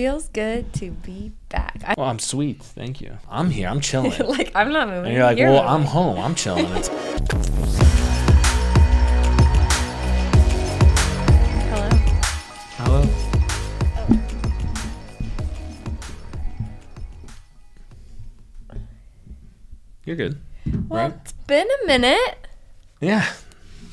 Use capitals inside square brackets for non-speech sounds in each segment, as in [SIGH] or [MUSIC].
Feels good to be back. I, Well, I'm sweet. Thank you. I'm here. I'm chilling. [LAUGHS] like I'm not moving. And you're like, You're well, moving. I'm home. I'm chilling. It's, [LAUGHS] Hello. hello. You're good. Well, Right? it's been a minute. Yeah.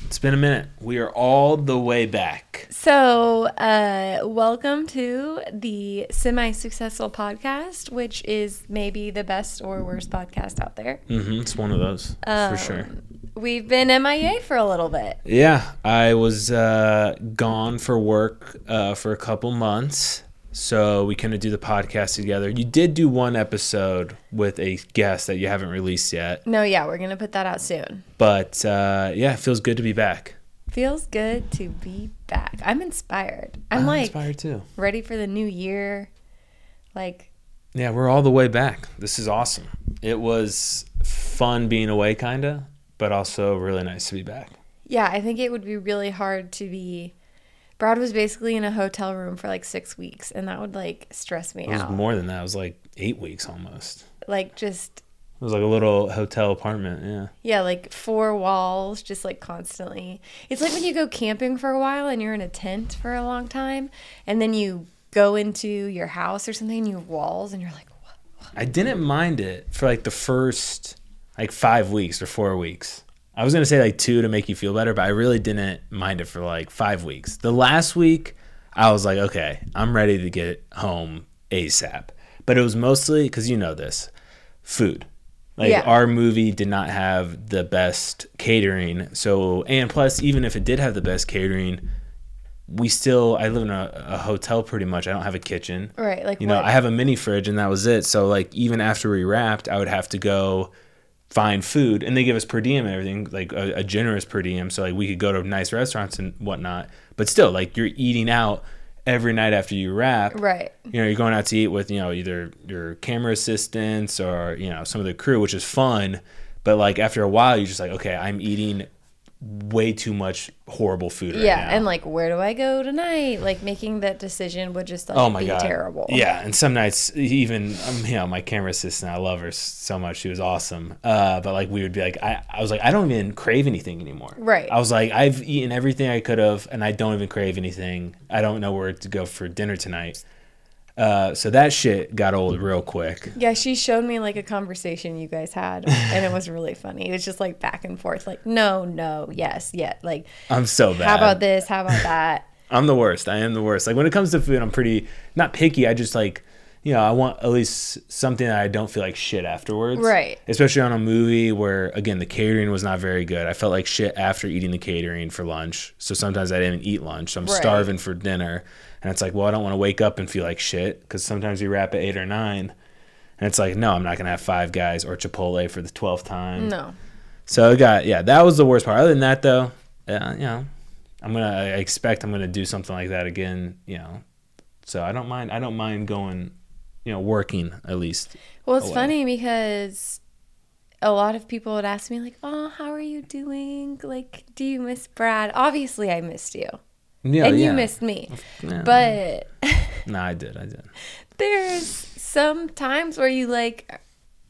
It's been a minute. We are all the way back. So, uh, welcome to the semi successful podcast, which is maybe the best or worst podcast out there. Mm-hmm. It's one of those Um, for sure. We've been MIA for a little bit. Yeah, I was uh, gone for work uh, for a couple months, so we kind of do the podcast together. You did do one episode with a guest that you haven't released yet, No, yeah, we're going to put that out soon. but uh, yeah, it feels good to be back. Feels good to be back. I'm inspired. I'm, like inspired too. ready for the new year. Like, Yeah, we're all the way back. This is awesome. It was fun being away, kinda, but also really nice to be back. yeah, I think it would be really hard to be. Brad was basically in a hotel room for like six weeks, and that would like stress me out. It was out. more than that. It was like eight weeks almost. like, just It was like a little hotel apartment. Yeah. Yeah, like four walls, just like constantly. It's like when you go camping for a while and you're in a tent for a long time, and then you go into your house or something, and you have walls, and you're like, what? I didn't mind it for like the first like five weeks or four weeks. I was gonna say like two to make you feel better, but I really didn't mind it for like five weeks. The last week, I was like, okay, I'm ready to get home ASAP. But it was mostly because you know this, food. Like Yeah. our movie did not have the best catering, so and plus even if it did have the best catering, we still I live in a, a hotel pretty much. I don't have a kitchen. Right, like You know. I have a mini fridge and that was it. So like even after we wrapped, I would have to go find food and they give us per diem and everything, like a, a generous per diem. So like we could go to nice restaurants and whatnot. But still, like you're eating out every night after you wrap. right. You know, you're going out to eat with, you know, either your camera assistants or, you know, some of the crew, which is fun. But like after a while, you're just like, okay, I'm eating way too much horrible food right yeah, now. and like, where do I go tonight? Like, making that decision would just like Oh my be god, terrible. Yeah, and some nights even um, you know my camera assistant, I love her so much. She was awesome. Uh, but like we would be like, I, I was like, I don't even crave anything anymore. Right. I was like, I've eaten everything I could have, and I don't even crave anything. I don't know where to go for dinner tonight. Uh, so that shit got old real quick. Yeah, she showed me like a conversation you guys had, and it was really funny. It was just like back and forth, like, no, no, yes, yeah. Like, I'm so bad. how about this? How about that? [LAUGHS] I'm the worst. I am the worst. Like when it comes to food, I'm pretty not picky. I just like, you know, I want at least something that I don't feel like shit afterwards. Right. Especially on a movie where again the catering was not very good. I felt like shit after eating the catering for lunch. So sometimes I didn't eat lunch. So I'm Right. starving for dinner, and it's like, well, I don't want to wake up and feel like shit because sometimes you wrap at eight or nine, and it's like, no, I'm not gonna have Five Guys or Chipotle for the twelfth time. No. So it got yeah, that was the worst part. Other than that though, yeah, you know, I'm gonna I expect I'm gonna do something like that again. You know, so I don't mind. I don't mind going, you know, working at least. Well, it's away. funny because a lot of people would ask me like, "Oh, how are you doing? Like, do you miss Brad?" Obviously, I missed you, Yeah, and yeah. you missed me. Yeah. But [LAUGHS] no, I did. I did. there's some times where you like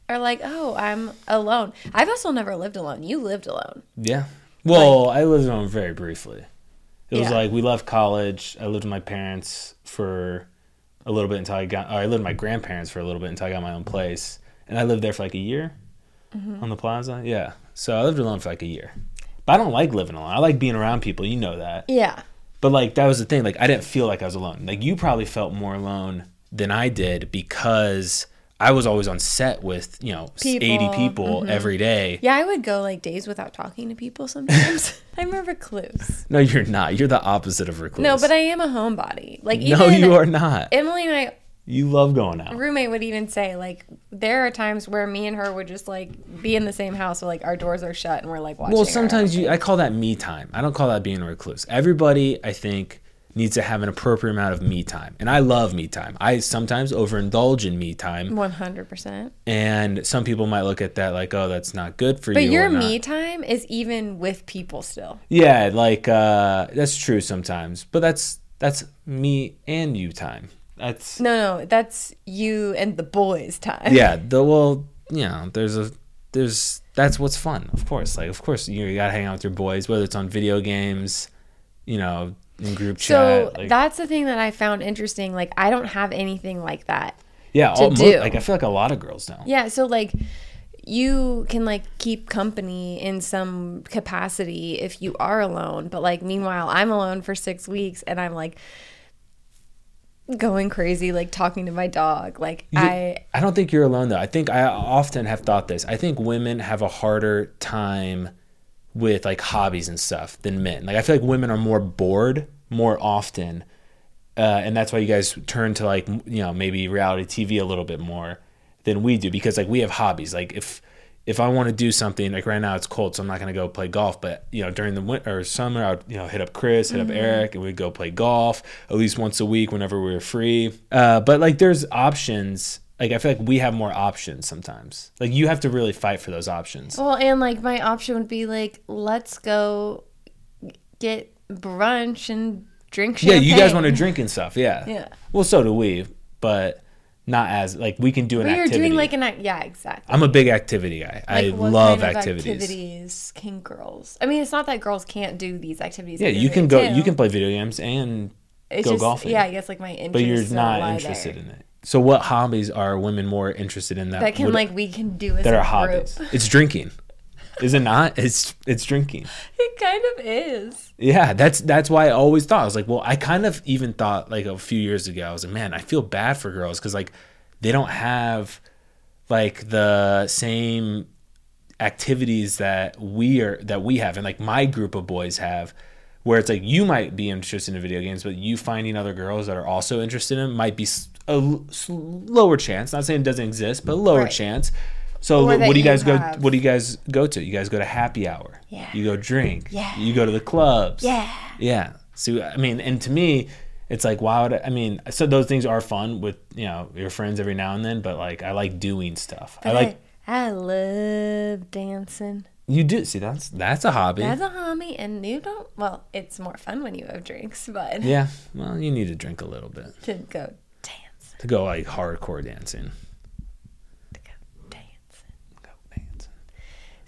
are like, "Oh, I'm alone." I've also never lived alone. You lived alone. Yeah. Well, I lived alone very briefly. It was Yeah. like we left college. I lived with my parents for a little bit until I got. Or I lived with my grandparents for a little bit until I got my own place, and I lived there for like a year Mm-hmm. on the plaza. Yeah. So I lived alone for like a year. But I don't like living alone. I like being around people. You know that. Yeah. But like that was the thing. Like I didn't feel like I was alone. Like you probably felt more alone than I did because I was always on set with you know People, eighty people mhm. every day. Yeah, I would go like days without talking to people sometimes. [LAUGHS] [LAUGHS] I'm a recluse. No, you're not. You're the opposite of recluse. No, but I am a homebody. Like no, you are not. Emily and I You love going out. roommate would even say like there are times where me and her would just like be in the same house, but like our doors are shut and we're like watching. Well, sometimes you. I call that me time. I don't call that being a recluse. Everybody, I think, needs to have an appropriate amount of me time, and I love me time. I sometimes overindulge in me time, One hundred percent. and some people might look at that like, "Oh, that's not good for But you." But your me time is even with people still. Yeah, like uh, that's true sometimes, but that's that's me and you time. That's No, no, that's you and the boys' time. yeah. The well, you know, there's a there's that's what's fun. Of course, like of course you, you gotta hang out with your boys, whether it's on video games, you know, in group So chat. Like, that's the thing that I found interesting. Like, I don't have anything like that. yeah, to all, mo- do. like I feel like a lot of girls don't. Yeah, so like you can like keep company in some capacity if you are alone, but like meanwhile I'm alone for 6 weeks and I'm like going crazy like talking to my dog. Like You- I I don't think you're alone though. I think I often have thought this. I think women have a harder time with like hobbies and stuff than men. Like I feel like women are more bored more often, uh, and that's why you guys turn to like you know maybe reality TV a little bit more than we do because like we have hobbies. Like if if I want to do something like right now it's cold, so I'm not gonna go play golf. But you know during the winter or summer, I'd you know hit up Chris, hit up Eric, and we'd go play golf at least once a week whenever we were free. Uh, but like there's options. Like I feel like we have more options sometimes. Like you have to really fight for those options. well and like my option would be like let's go get brunch and drink Yeah, you guys want to drink and stuff. Yeah. Yeah. Well, so do we, but not as like we can do an But you're activity. doing like an yeah, exactly. I'm a big activity guy. I Like, what love kind of activities. activities can girls? I mean, it's not that girls can't do these activities. Yeah, you can go. too. You can play video games and It's go just, golfing. Yeah, I guess like my interest. but you're not interested in it. So, what hobbies are women more interested in that? that can would- like we can do as that a are group. hobbies. It's drinking, is it not? It's it's drinking. It kind of is. Yeah, that's that's why I always thought I was like, well, I kind of even thought like a few years ago, I was like, man, I feel bad for girls because like they don't have like the same activities that we are that we have and like my group of boys have where it's like you might be interested in video games but you finding other girls that are also interested in might be a lower chance not saying it doesn't exist but lower Right. chance so what do you you guys go what do you guys go to you guys go to happy hour Yeah. you go drink Yeah. you go to the clubs Yeah. yeah. So I mean, and to me, it's like why would I, I mean? So those things are fun with you know your friends every now and then, but like I like doing stuff. I like I, I love dancing. you do see that's that's a hobby. That's a hobby, and you don't. Well, it's more fun when you have drinks, but yeah. Well, you need to drink a little bit [LAUGHS] to go dance, to go like hardcore dancing. to go dancing. Go dancing.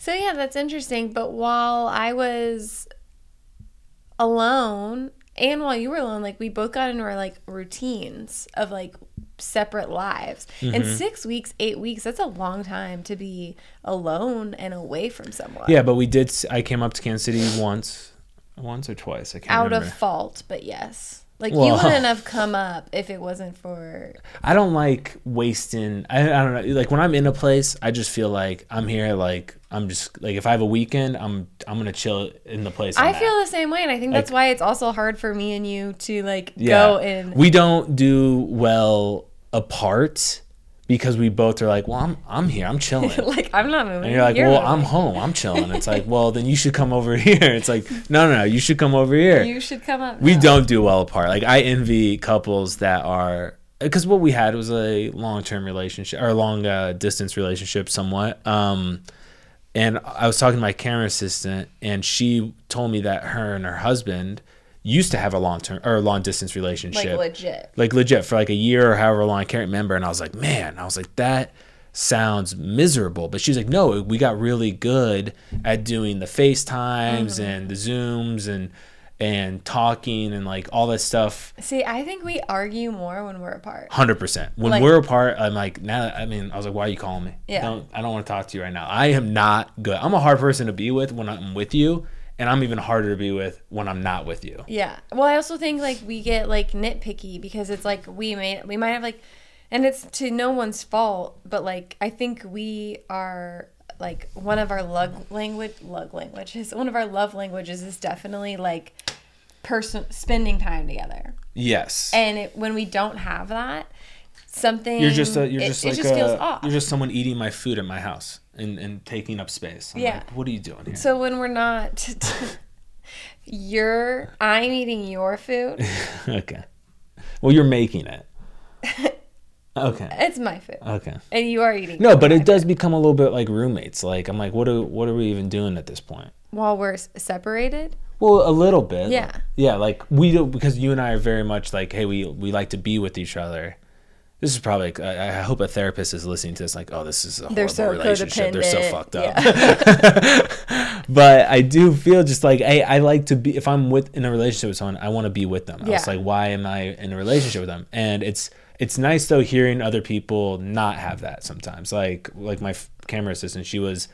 So yeah, that's interesting. But while I was alone and while you were alone, like we both got into our like routines of like separate lives. And Mm-hmm. six weeks, eight weeks, that's a long time to be alone and away from someone. Yeah, but we did. I came up to Kansas City once, once or twice. I can't Out remember. of fault, but yes. Like you wouldn't have come up if it wasn't for I don't like wasting. I, I don't know. Like when I'm in a place, I just feel like I'm here. Like I'm just like if I have a weekend, I'm I'm gonna chill in the place. I feel the same way, and I think that's Like- why it's also hard for me and you to like Yeah. go and we don't do well apart because we both are like, well, I'm I'm here, I'm [LAUGHS] chilling. like I'm not moving. And you're like, well, I'm home, I'm chilling. It's like, well, then you should come over [LAUGHS] here. It's like, no, no, no, you should come over here. You should come up. we don't do well apart. Like I envy couples that are because what we had was a long term relationship or long uh, distance relationship, somewhat. Um, and I was talking to my camera assistant, and she told me that her and her husband used to have a long term or long distance relationship. like legit. like legit for like a year or however long I can't remember. And I was like, man, I was like, that sounds miserable. But she's like, no, we got really good at doing the FaceTimes Mm-hmm. and the Zooms and and talking and like all that stuff. See, I think we argue more when we're apart. Hundred percent. When Like- we're apart, I'm like, now. I mean, I was like, why are you calling me? Yeah. Don't, I don't want to talk to you right now. I am not good. I'm a hard person to be with when I'm with you, and I'm even harder to be with when I'm not with you. Yeah. Well, I also think like we get like nitpicky because it's like we may we might have like, and it's to no one's fault, but like I think we are like one of our love language love languages [LAUGHS] one of our love languages is definitely like person spending time together Yes. and it, when we don't have that something You're just a, you're it, just it like just a, feels off you're just someone eating my food at my house and, and taking up space. I'm Yeah. like, what are you doing here? so when we're not [LAUGHS] you're i'm eating your food [LAUGHS] okay. Well, you're making it. [LAUGHS] Okay. it's my food Okay. and you are eating No, but it does become a little bit like roommates. Like I'm like, what are what are we even doing at this point? while we're separated Well, a little bit. Yeah. Yeah, like we do because you and I are very much like, hey, we we like to be with each other. This is probably. I, I hope a therapist is listening to this. Like, oh, this is a horrible They're so relationship. They're so fucked up. [LAUGHS] but I do feel just like, hey, I like to be. If I'm with in a relationship with someone, I want to be with them. I was like, why am I in a relationship with them? And it's it's nice though hearing other people not have that sometimes. Like like my f- camera assistant, she was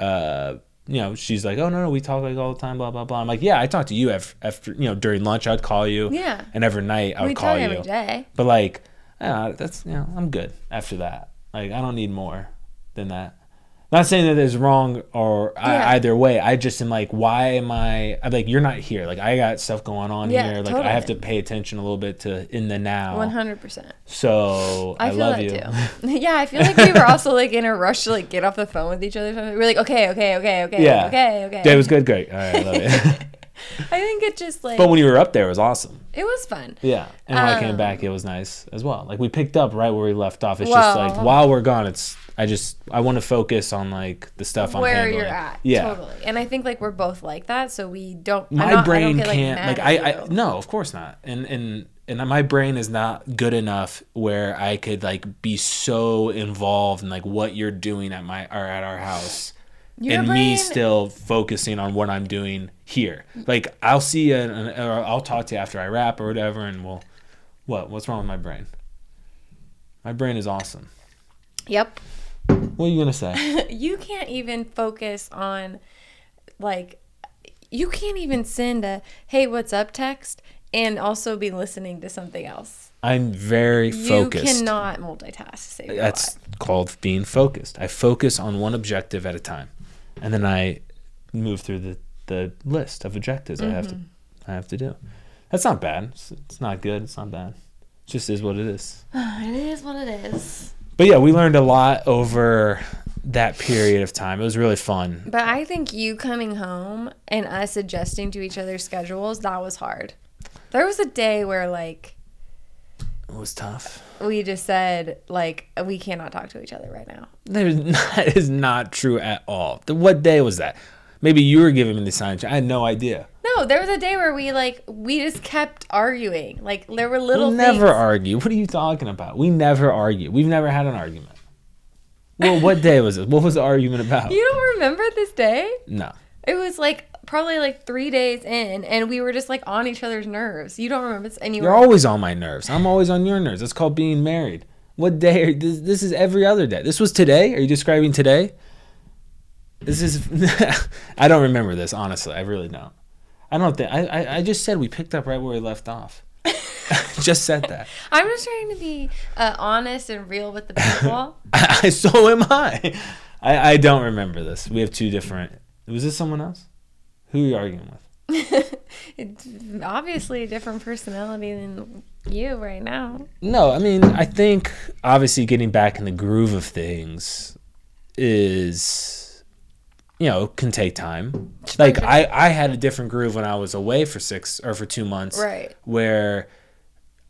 uh you know she's like oh no no we talk like all the time blah blah blah i'm like yeah i talk to you after, after you know during lunch i'd call you Yeah. and every night i would we call you every day. but like uh, that's you know i'm good after that. Like i don't need more than that. Not saying that it's wrong or Yeah. I, either way. I just am like why am i i'm like you're not here. Like i got stuff going on Yeah, here. Like i have to pay attention a little bit to in the now. One hundred percent. so i, I feel love that you. too. [LAUGHS] [LAUGHS] yeah, I feel like we were also like in a rush to like get off the phone with each other. We were like, okay, okay, okay, okay, yeah. okay, okay. Day was good great. All right i love it. [LAUGHS] I think it just like but when you were up there it was awesome it was fun. Yeah, and when I came Um, back, it was nice as well. Like we picked up right where we left off. It's just like while we're gone, it's I just I want to focus on like the stuff I'm where you're at. Yeah, Totally. And I think like we're both like that, so we don't my not- I don't brain can't like at I, I no, of course not. And and and my brain is not good enough where I could like be so involved in like what you're doing at my or at our house. Your and me still focusing on what I'm doing here. Like I'll see you and or I'll talk to you after I wrap or whatever, and we'll. What? What's wrong with my brain? My brain is awesome. Yep. What are you gonna say? [LAUGHS] you can't even focus on like you can't even send a hey what's up text and also be listening to something else I'm very focused. you cannot multitask to save your That's called being focused. I focus on one objective at a time, and then I move through the, the list of objectives I have to Mm-hmm. I have to do. That's not bad. It's, it's not good. It's not bad. It just is what it is. [SIGHS] it is what it is But yeah, we learned a lot over that period of time. It was really fun. but i think you coming home and us adjusting to each other's schedules that was hard there was a day where like It was tough. we just said like we cannot talk to each other right now There's [LAUGHS] that is not true at all. The- What day was that? Maybe you were giving me the sign. I had no idea. no there was a day where we like we just kept arguing like there were little we never things. argue. What are you talking about? We never argue. We've never had an argument. Well, what day was it? What was the argument about? You don't remember this day? No. It was like probably like three days in, and we were just like on each other's nerves. You don't remember this, you You're always on my nerves. I'm always on your nerves. It's called being married. What day? Are, this, this is every other day. This was today. Are you describing today? This is. [LAUGHS] I don't remember this honestly. I really don't. I don't think. I, I I just said we picked up right where we left off. [LAUGHS] just said that. [LAUGHS] I'm just trying to be uh, honest and real with the people. I, so am I. I. I don't remember this. We have two different. Was this someone else? Who are you arguing with? [LAUGHS] it's obviously a different personality than you right now. No, I mean, I think obviously getting back in the groove of things is, you know, can take time. Like. I, I had a different groove when I was away for six or for two months, Right. Where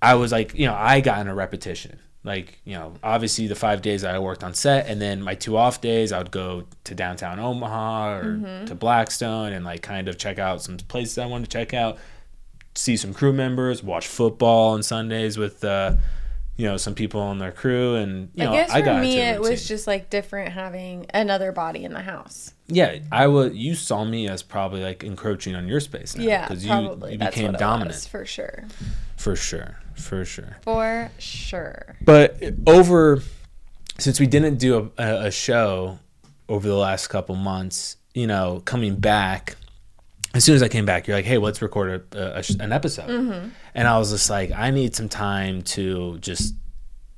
I was like, you know, I got in a repetition. Like, you know, obviously the five days that I worked on set, and then my two off days, I would go to downtown Omaha or Mm-hmm. to Blackstone and like kind of check out some places I wanted to check out see some crew members, watch football on Sundays with uh, you know some people on their crew, and you know I guess for got me, it was just like different having another body in the house. yeah. I was you saw me as probably like encroaching on your space now Yeah, because you, you became dominant was, for sure. For sure, for sure. For sure. But over since we didn't do a, a, show over the last couple months, you know, coming back. As soon as I came back, you're like, "Hey, let's record a, a, an episode," Mm-hmm. and I was just like, "I need some time to just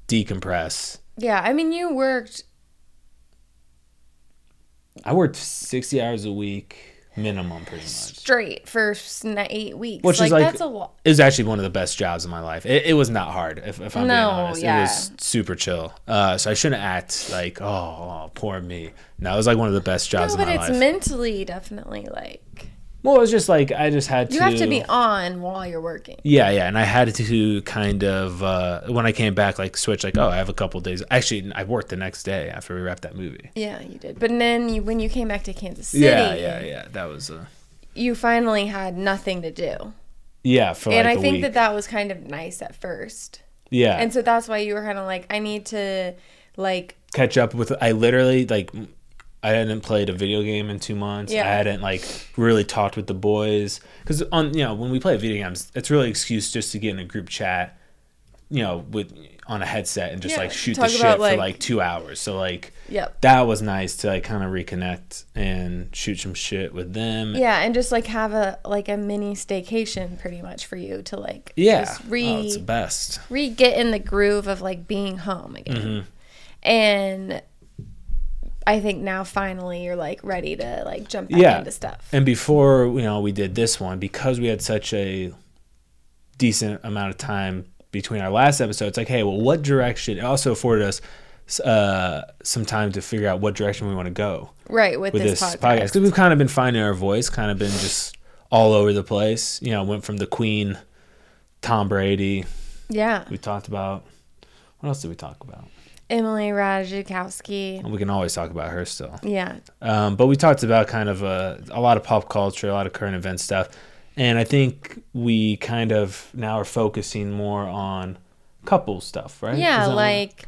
decompress." Yeah, I mean, you worked. I worked 60 hours a week minimum, pretty much. straight for eight weeks. Which like, is like- that's a lot. It was actually one of the best jobs of my life. It, it was not hard, if, if I'm No, being honest. yeah. It was super chill. Uh, so I shouldn't act like, oh, oh, poor me. No, it was like one of the best jobs No, but it's life. mentally definitely like well, it was just like I just had to. you have to be on while you're working. Yeah, yeah, and I had to kind of uh, when I came back, like switch, like, oh, I have a couple days. Actually, I worked the next day after we wrapped that movie. Yeah, you did. But then you, when you came back to Kansas City, Yeah, yeah, yeah. That was. Uh, you finally had nothing to do. Yeah, for and like I think week. that that was kind of nice at first. yeah, And so that's why you were kind of like, I need to, like, catch up with. I literally like. I hadn't played a video game in two months. Yeah. I hadn't like really talked with the boys because on you know when we play video games, it's really excuse just to get in a group chat, you know, with on a headset and just Yeah, like shoot the shit about, for like- like two hours. So like yep. that was nice to like kind of reconnect and shoot some shit with them. Yeah, and just like have a like a mini staycation pretty much for you to like Yeah, just oh, re it's best. re get in the groove of like being home again. Mm-hmm. And I think now finally you're like ready to like jump back Yeah. into stuff. And before you know we did this one because we had such a decent amount of time between our last episode. It's like, hey, well, what direction? It also afforded us uh, some time to figure out what direction we want to go right, with, with this, this, podcast podcast. because we've kind of been finding our voice, kind of been just all over the place. You know, went from the Queen, Tom Brady. Yeah. We talked about. What else did we talk about? Emily Ratajkowski. We can always talk about her still. Yeah. Um, but we talked about kind of a, a lot of pop culture, a lot of current event stuff. And I think we kind of now are focusing more on couple stuff, right? Yeah, like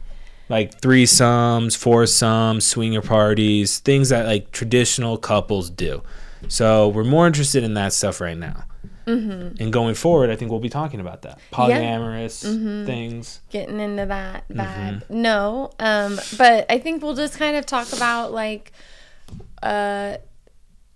like threesomes, foursomes, swinger parties, things that like traditional couples do. So we're more interested in that stuff right now. Mm-hmm. And going forward, I think we'll be talking about that polyamorous Mm-hmm. things. getting into that Mm-hmm. No. Um, but I think we'll just kind of talk about like uh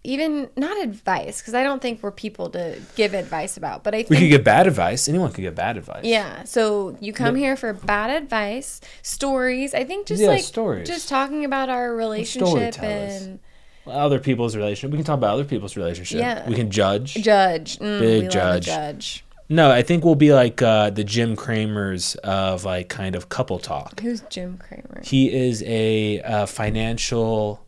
even not advice because I don't think we're people to give advice about, but I think We could get bad advice. Anyone could get bad advice. Yeah. So you come here for bad advice, stories. I think just Yeah, like stories. just talking about our relationship and Other people's relationship. We can talk about other people's relationship. Yeah. We can judge. judge. Mm, Big judge. judge. No, I think we'll be like uh, the Jim Cramers of like kind of couple talk. Who's Jim Cramer? He is a uh, financial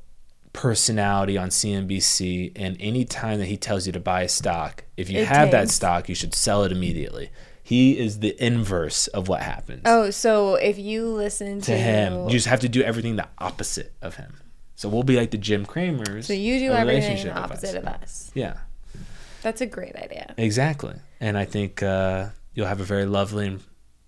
personality on CNBC, and any time that he tells you to buy a stock, if you It have that stock, you should sell it immediately. He is the inverse of what happens Oh, so if you listen to, to him. You just have to do everything the opposite of him. So we'll be like the Jim Cramers. so you do everything opposite of us. Yeah, That's a great idea. exactly. And I think uh, you'll have a very lovely and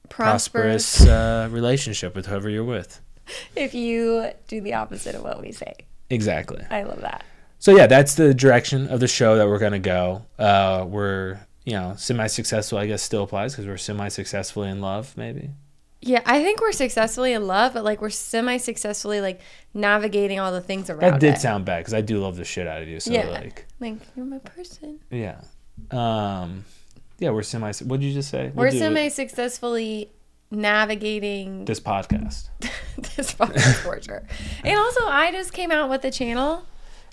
Prosperous, prosperous uh, relationship with whoever you're with. [LAUGHS] if you do the opposite of what we say. Exactly. I love that. So yeah, that's the direction of the show that we're gonna go. Uh, we're you know semi-successful, I guess, still applies because we're semi-successfully in love, maybe. Yeah, I think we're successfully in love, but like we're semi-successfully like navigating all the things around That did it. sound bad because I do love the shit out of you. So Yeah. like, like you're my person. yeah, um, yeah, we're semi. What did you just say? We're We'll semi successfully navigating this podcast. [LAUGHS] this podcast for sure. And also, I just came out with a channel,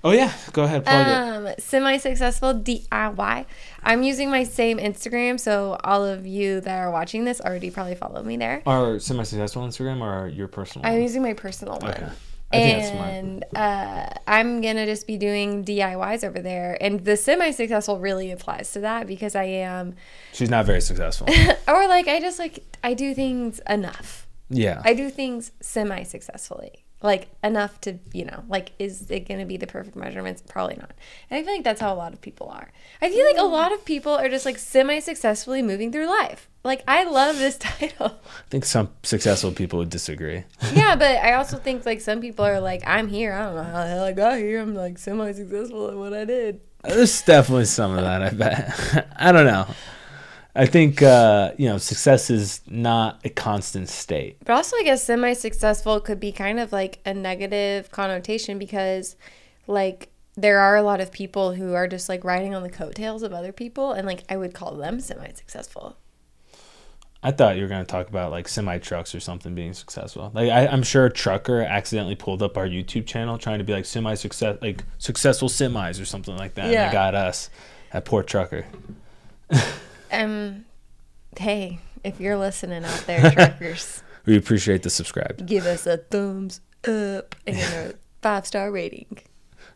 Oh yeah, go ahead, plug it. um, semi successful DIY. I'm using my same Instagram, so all of you that are watching this already probably follow me there. Our semi-successful Instagram or your personal? I'm one? using my personal one. Okay. I that's smart. and uh, I'm gonna just be doing DIYs over there, and the semi-successful really applies to that because I am, She's not very successful. [LAUGHS] or like I just like I do things enough. yeah. I do things semi successfully. Like enough to, you know, like is it going to be the perfect measurements? Probably not. And I feel like that's how a lot of people are. I feel like a mm. lot of people are just like semi successfully moving through life. Like I love this [LAUGHS] title. I think some successful people would disagree. yeah, [LAUGHS] but I also think like some people are like, I'm here. I don't know how the hell I got here. I'm like semi successful at what I did. There's definitely some of that, I bet. [LAUGHS] I don't know. I think uh, you know, success is not a constant state. But also, I guess semi successful could be kind of like a negative connotation because, like, there are a lot of people who are just like riding on the coattails of other people, and like, I would call them semi successful. I thought you were going to talk about like semi trucks or something being successful. Like I, I'm sure a trucker accidentally pulled up our YouTube channel trying to be like semi success, like successful semis or something like that. And Yeah. they got us, that poor trucker. [LAUGHS] Um, hey, if you're listening out there, truckers, [LAUGHS] We appreciate the subscribe. give us a thumbs up and a [LAUGHS] five star rating.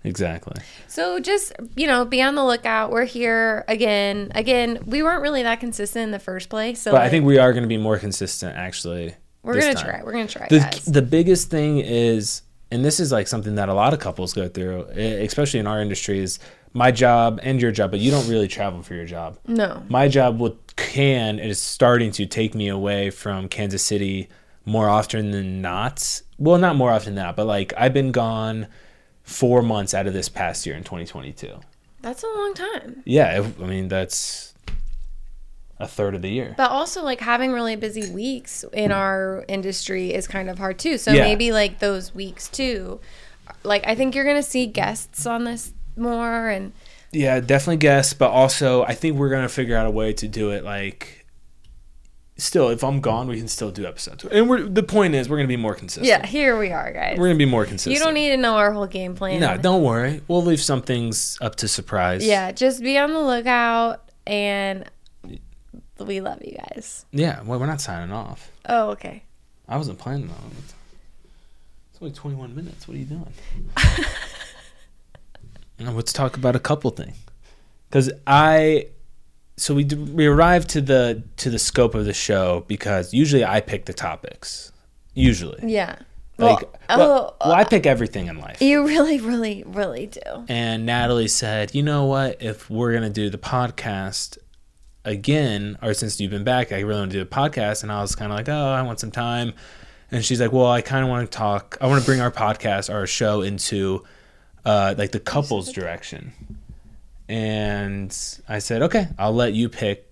Exactly. So just you know, be on the lookout. We're here again. Again, we weren't really that consistent in the first place, so But I think we are going to be more consistent actually. we're gonna try. We're gonna try, The, guys. the biggest thing is and this is like something that a lot of couples go through, especially in our industry, is my job and your job, but you don't really travel for your job. No. My job will can is starting to take me away from Kansas City more often than not. Well, not more often than not, but like I've been gone four months out of this past year in 2022. That's a long time. Yeah, I mean that's a third of the year. But also, like having really busy weeks in our industry is kind of hard too. So Yeah. maybe like those weeks too. Like I think you're gonna see guests on this more, and Yeah, definitely guess, but also I think we're gonna figure out a way to do it like. Still, if I'm gone, we can still do episodes. And we're the point is we're gonna be more consistent. yeah, here we are, guys. we're gonna be more consistent. You don't need to know our whole game plan. No, don't worry. We'll leave some things up to surprise. Yeah, just be on the lookout, and we love you guys. Yeah. Well, we're not signing off. Oh, okay. I wasn't planning on it. It's only 21 minutes. What are you doing? [LAUGHS] Now, let's talk about a couple things. Because I, so we we arrived to the to the scope of the show because usually I pick the topics. Usually, Yeah. like well, well, oh, well, I pick everything in life. you really, really, really do. And Natalie said, "You know what? If we're gonna do the podcast again, or since you've been back, I really want to do a podcast." And I was kind of like, "Oh, I want some time." And she's like, "Well, I kind of want to talk. I want to bring our podcast, our show, into uh, like the couples direction." And I said, "Okay, I'll let you pick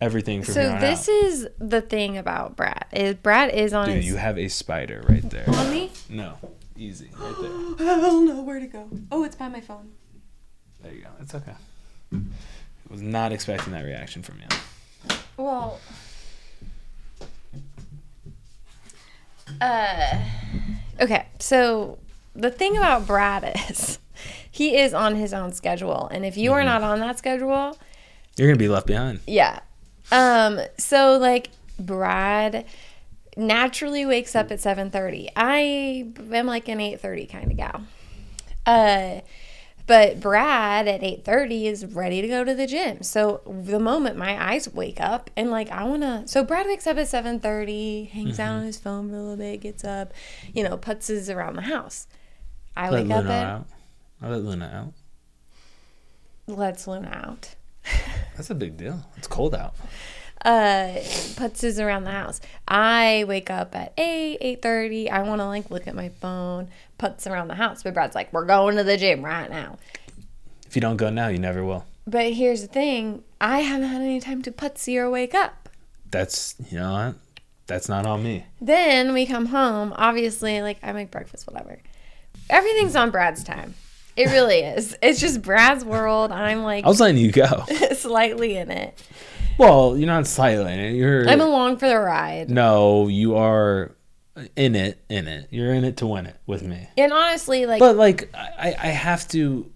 everything from So this out." is the thing about Brad. Is Brad is on Dude, his you have a spider right there. on me? No, easy, right there. [GASPS] I don't know where to go. Oh, it's by my phone. There you go. It's okay. I was not expecting that reaction from you. Well, uh, okay. So the thing about Brad is [LAUGHS] he is on his own schedule, and if you are not on that schedule, You're gonna be left behind. yeah. Um. So like Brad naturally wakes up at seven thirty. I am like an eight thirty kind of gal. Uh. But Brad at 8:30 is ready to go to the gym. So the moment my eyes wake up and like I want to so Brad wakes up at 7:30, hangs out on his phone for a little bit, gets up, you know, putzes around the house. I Let wake up Luna at out. I let Luna out. lets Luna out. [LAUGHS] That's a big deal. It's cold out. uh putzes around the house. I wake up at 8, 8.30. I want to like look at my phone, putz around the house. But Brad's like, we're going to the gym right now. If you don't go now, you never will. But here's the thing. I haven't had any time to putsy or wake up. That's you know what? That's not on me. Then we come home. Obviously, like I make breakfast, whatever. Everything's on Brad's time. It really [LAUGHS] is. It's just Brad's world. I'm like I was letting you go. [LAUGHS] slightly in it. Well, you're not silent. You're I'm along for the ride. no. You are in it. In it. You're in it to win it with me. And honestly, like But like, I I have to.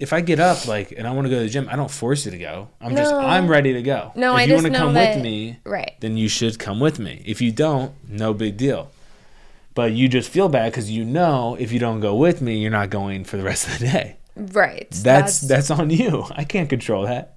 If I get up like and I want to go to the gym, I don't force you to go. I'm just I'm ready to go. No, if I you just wanna know come that- with me, right. then you should come with me. If you don't, no big deal. But you just feel bad because you know if you don't go with me, you're not going for the [LAUGHS] rest of the day. Right. That's that's, on you. [LAUGHS] I can't control that.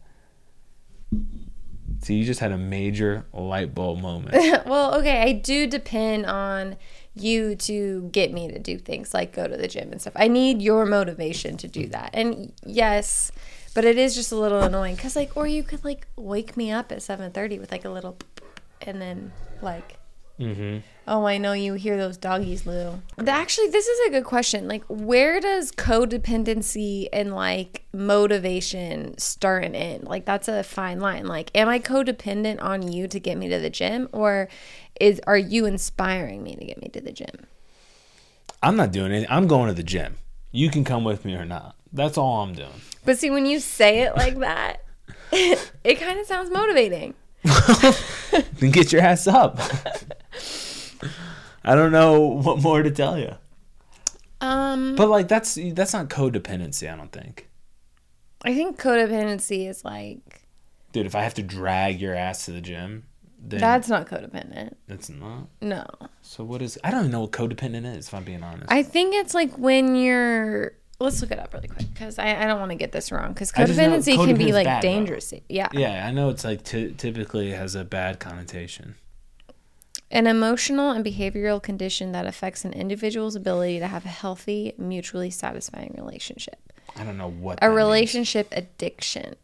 See, you just had a major light bulb moment. [LAUGHS] well, okay, I do depend on you to get me to do things like go to the gym and stuff. I need your motivation to do that. And yes, but it is just a little annoying cuz like or you could like wake me up at 7:30 with like a little and then like hmm Oh, I know you hear those doggies, Lou. Actually, this is a good question. Like, where does codependency and like motivation start and end? Like, that's a fine line. Like, am I codependent on you to get me to the gym, or is are you inspiring me to get me to the gym? I'm not doing it. I'm going to the gym. You can come with me or not. That's all I'm doing. But see, when you say it like that, [LAUGHS] it kind of sounds motivating. [LAUGHS] then get your ass up. [LAUGHS] I don't know [LAUGHS] what more to tell you. Um, But like that's that's not codependency, I don't think. I think codependency is like Dude, if I have to drag your ass to the gym, then that's not codependent. that's not. No. So what is I don't even know what codependent is if I'm being honest. I think it's like when you're. Let's look it up really quick because I, I don't want to get this wrong because know codependency can be like bad, though. dangerous. Yeah. yeah, I know it's like ty- typically has a bad connotation. An emotional and behavioral condition that affects an individual's ability to have a healthy, mutually satisfying relationship. I don't know what A that means. relationship addiction.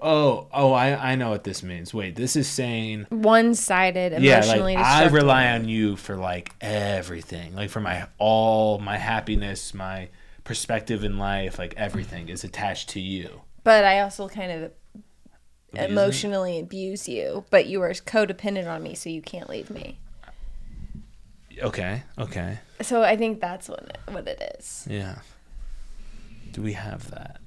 Oh, oh, I I know what this means. Wait, this is saying One sided, yeah, emotionally like I rely on you for like everything, like for my all my happiness, my perspective in life, like everything is attached to you. But I also kind of Abuse emotionally abuse you, but you are codependent on me, so you can't leave me. Okay, okay, So I think that's what it, what it is. yeah. Do we have that?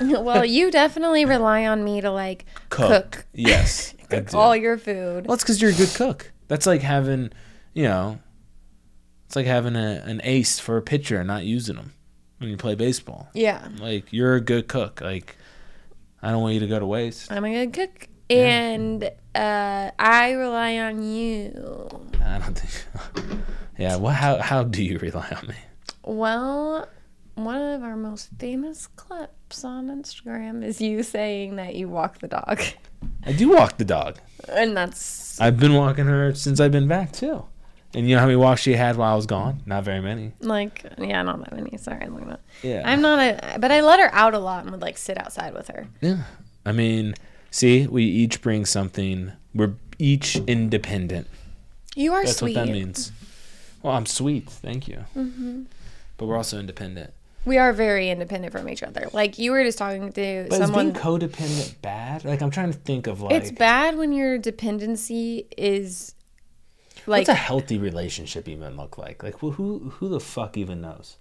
[LAUGHS] well, you definitely rely on me to like cook, Yes, [LAUGHS] I cook all your food. Well, it's because you're a good cook. That's like having, you know, it's like having a, an ace for a pitcher and not using them when you play baseball. Yeah, Like you're a good cook. Like I don't want you to go to waste. I'm a good cook, and uh, I rely on you. I don't think. yeah. Well, how how do you rely on me? Well, one of our most famous clips on Instagram is you saying that you walk the dog, I do walk the dog. and that's I've been walking her since I've been back too. And you know how many walks she had while I was gone? Not very many. like yeah, not that many. Sorry, I'm looking at. Yeah. I'm not a, but I let her out a lot and would like sit outside with her. Yeah. I mean, see, we each bring something. We're each independent. You are sweet. That's sweet. what that means. Well, I'm sweet. Thank you. Mm-hmm. But we're also independent. We are very independent from each other. Like you were just talking to But someone. is being codependent bad? Like, I'm trying to think of like. it's bad when your dependency is like what's a healthy relationship even look like? Like, who who who the fuck even knows?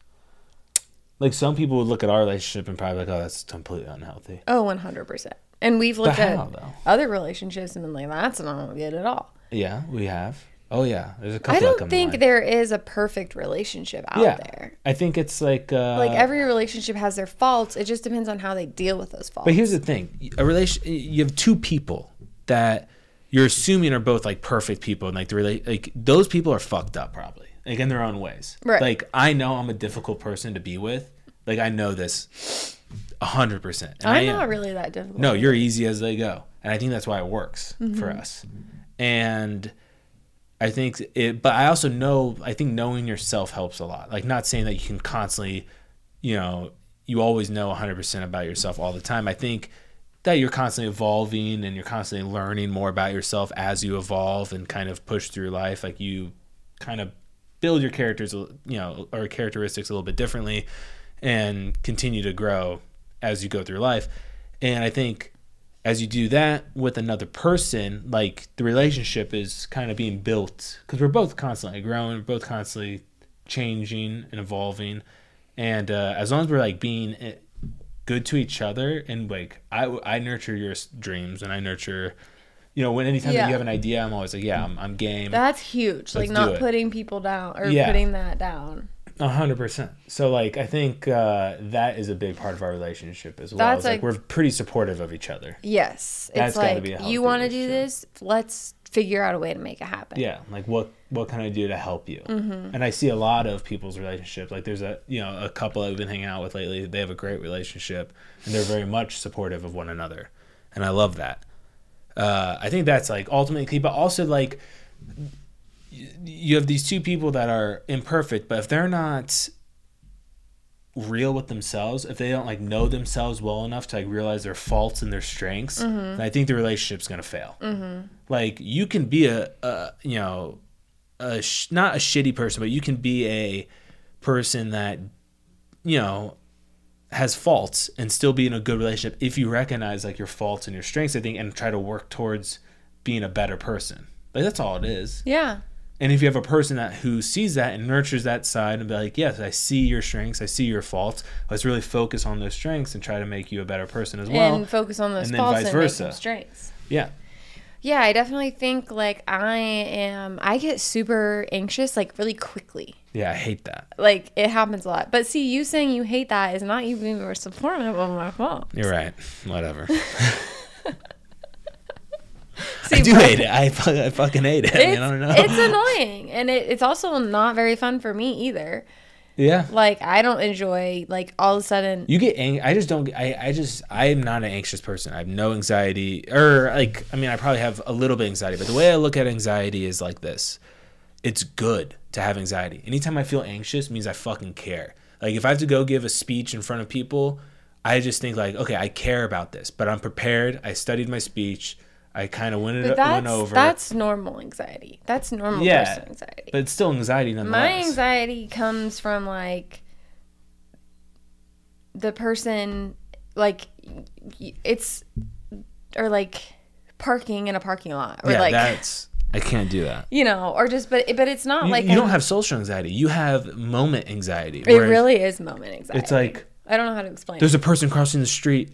Like, some people would look at our relationship and probably like, oh, that's completely unhealthy. oh 100%. And we've looked how at though? other relationships and been like that's not good at all. Yeah, we have. Oh yeah, there's a couple. I don't think there is a perfect relationship out Yeah. there. I think it's like uh, Like every relationship has their faults. It just depends on how they deal with those faults. But here's the thing: a relation. You have two people that you're assuming are both like perfect people, and like the relate like those people are fucked up probably, like in their own ways. Right. Like I know I'm a difficult person to be with. Like I know this, a hundred percent. And I I'm not really that difficult. No, you're easy as they go, and I think that's why it works for Mm-hmm. us. And I think it, but I also know I think knowing yourself helps a lot. Like not saying that you can constantly, you know, you always know 100% about yourself all the time. I think that you're constantly evolving and you're constantly learning more about yourself as you evolve and kind of push through life. Like you kind of build your characters, you know, or characteristics a little bit differently and continue to grow as you go through life. And I think as you do that with another person, like the relationship is kind of being built because we're both constantly growing, we're both constantly changing and evolving. And uh, as long as we're like being eh, good to each other and like I, I nurture your dreams and I nurture, you know, when anytime that you have an idea, I'm always like, yeah, I'm, I'm game. That's huge. Like Let's do not putting people down or Yeah. putting that down. A hundred percent. So like I think uh, that is a big part of our relationship as well. That's like, like- we're pretty supportive of each other. Yes. That's it's gotta like be a you want to do this, let's figure out a way to make it happen. Yeah, like what what can I do to help you? Mm-hmm. And I see a lot of people's relationships. Like there's a you know a couple I've been hanging out with lately. They have a great relationship and they're very much supportive of one another, and I love that. Uh, I think that's like ultimately, but also like you have these two people that are imperfect, but if they're not real with themselves, if they don't like know themselves well enough to like realize their faults and their strengths, then I think the relationship's gonna fail. Like you can be a, a you know, a sh- not a shitty person, but you can be a person that you know has faults and still be in a good relationship if you recognize like your faults and your strengths. I think and try to work towards being a better person. Like that's all it is. Yeah. And if you have a person that who sees that and nurtures that side and be like, yes, I see your strengths, I see your faults. Let's really focus on those strengths and try to make you a better person as well. and focus on those and then vice and versa. strengths. yeah, Yeah, I definitely think like I am I get super anxious like really quickly. yeah, I hate that. Like it happens a lot. But see, you saying you hate that is not you being more supportive of my fault. You're right. Whatever. [LAUGHS] See, I do but hate it. I, I fucking hate it. I, mean, It's, I don't know. it's annoying, and it, it's also not very fun for me either. Yeah. Like I don't enjoy like all of a sudden. You get ang- I just don't. I I just I am not an anxious person. I have no anxiety, or like I mean, I probably have a little bit of anxiety. But the way I look at anxiety is like this: it's good to have anxiety. Anytime I feel anxious means I fucking care. Like if I have to go give a speech in front of people, I just think like, okay, I care about this, but I'm prepared. I studied my speech. I kind of went it went that's over. that's normal anxiety. That's normal Yeah, person anxiety. but it's still anxiety nonetheless. My anxiety comes from like the person like it's or like parking in a parking lot or yeah, like that's I can't do that. you know or just but but it's not You, like you don't have social anxiety. You have moment anxiety. it really is moment anxiety. It's like I don't know how to explain. there's it. a person crossing the street.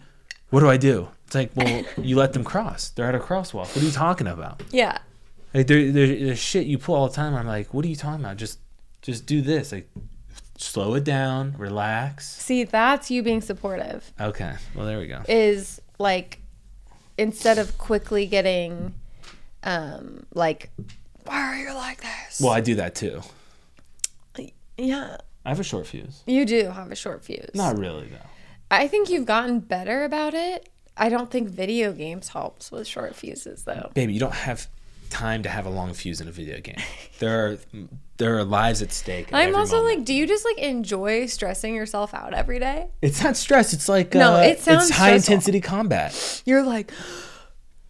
What do I do? It's like, well, you let them cross. They're at a crosswalk. What are you talking about? Yeah. Like there, there, there's shit you pull all the time. I'm like, what are you talking about? Just, just do this. Like, slow it down, relax. See, that's you being supportive. Okay, well there we go. Is like instead of quickly getting um like why are you like this? Well, I do that too. yeah, I have a short fuse. you do have a short fuse. Not really though. I think you've gotten better about it. I don't think video games helps with short fuses though. Baby, you don't have time to have a long fuse in a video game. There are, there are lives at stake. I'm also moment. like, do you just like enjoy stressing yourself out every day? it's not stress. It's like No, uh, it sounds it's high stressful. intensity combat. You're like,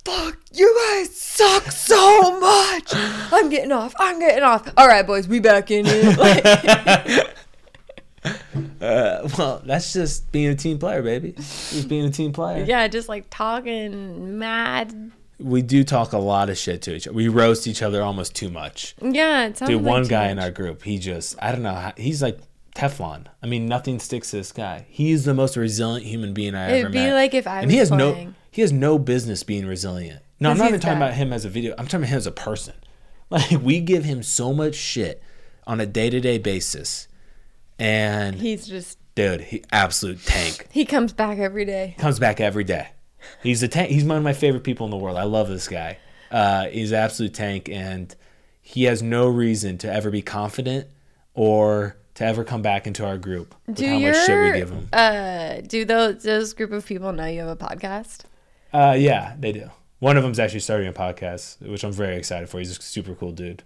fuck, you guys suck so much. I'm getting off. I'm getting off. All right, boys, we back in it. [LAUGHS] Like, [LAUGHS] Uh, well, that's just being a team player, baby. Just being a team player. yeah, just like talking mad. We do talk a lot of shit to each other. We roast each other almost too much. Yeah, it sounds Dude, like one guy in our group, he just, I don't know, he's like Teflon. I mean, nothing sticks to this guy. He's the most resilient human being I ever met. It'd be like if I and was he has playing. no, he has no business being resilient. No, I'm not even talking bad. about him as a video. I'm talking about him as a person. [LAUGHS] Like we give him so much shit on a day to day basis, and He's just dude, he absolute tank. he comes back every day. comes back every day. He's a tank. He's one of my favorite people in the world. I love this guy. Uh, he's an absolute tank, and he has no reason to ever be confident or to ever come back into our group Do how your much shit we give him. uh do those those group of people know you have a podcast? Uh, yeah, they do. One of them's actually starting a podcast, which I'm very excited for. He's a super cool dude.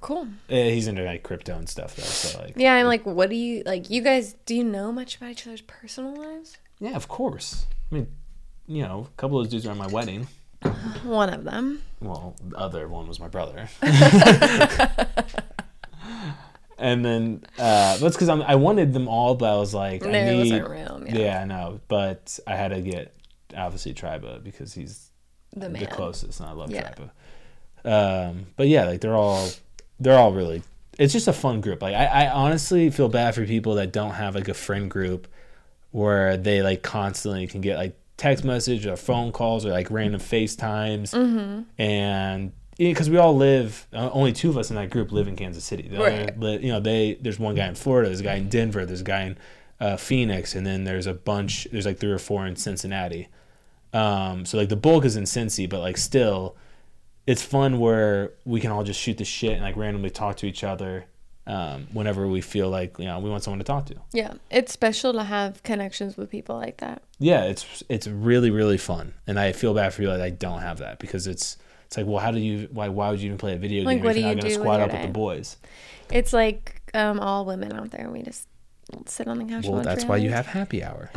Cool. Uh, He's into like crypto and stuff though. So like, Yeah, I'm like, what do you like? You guys, do you know much about each other's personal lives? yeah, of course. I mean, you know, a couple of those dudes are at my wedding. [LAUGHS] One of them. Well, the other one was my brother. [LAUGHS] [LAUGHS] and then uh, that's because I wanted them all, but I was like, No, I it need. wasn't real. Yeah, I know, but I had to get obviously Triba because he's the man. closest, and I love Yeah. Triba. Um, but yeah, like they're all they're all really. It's just a fun group. Like I, I honestly feel bad for people that don't have like a friend group where they like constantly can get like text message or phone calls or like random FaceTimes Mm-hmm. and because we all live uh, only two of us in that group live in Kansas City. The Right. li- you know, they there's one guy in Florida, there's a guy in Denver, there's a guy in uh, Phoenix, and then there's a bunch. There's like three or four in Cincinnati. Um, so like the bulk is in Cincy, but like still, it's fun where we can all just shoot the shit and like randomly talk to each other um, whenever we feel like you know we want someone to talk to. Yeah, it's special to have connections with people like that. Yeah, it's it's really really fun, and I feel bad for you that I don't have that because it's it's like well how do you why why would you even play a video Like, game what if do you're not gonna squat up with the boys? It's like um, all women out there. We just sit on the couch. Well, that's why you have happy hour.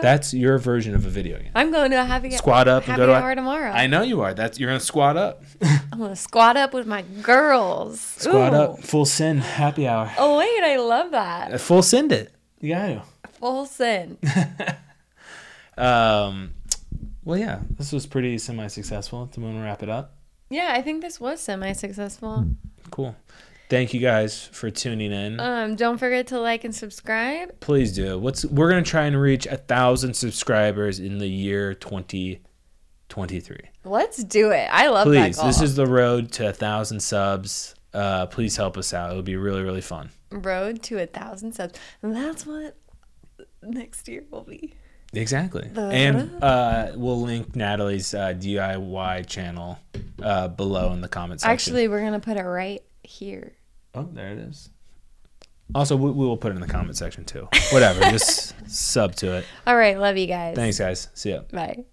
That's your version of a video game. I'm going to a happy Squat up and happy go to hour tomorrow. I know you are. That's you're gonna squat up. I'm gonna squat up with my girls. Squat Ooh. up, full sin, happy hour. Oh wait, I love that. Uh, Full send it. You got to. Full sin. [LAUGHS] Um, well, yeah, this was pretty semi-successful. Do we want to wrap it up? yeah, I think this was semi-successful. Cool. Thank you guys for tuning in. Um, don't forget to like and subscribe. Please do. What's we're gonna try and reach a thousand subscribers in the year twenty twenty three. Let's do it. I love that Please, this is the road to a thousand subs. Uh, please help us out. It would be really really fun. road to a thousand subs. And that's what next year will be. Exactly. The- And uh, we'll link Natalie's uh, DIY channel uh, below in the comments section. Actually, we're gonna put it right here. Oh, there it is. Also, we, we will put it in the comment section too. Whatever, just [LAUGHS] sub to it. All right. Love you guys. Thanks, guys. See ya. Bye.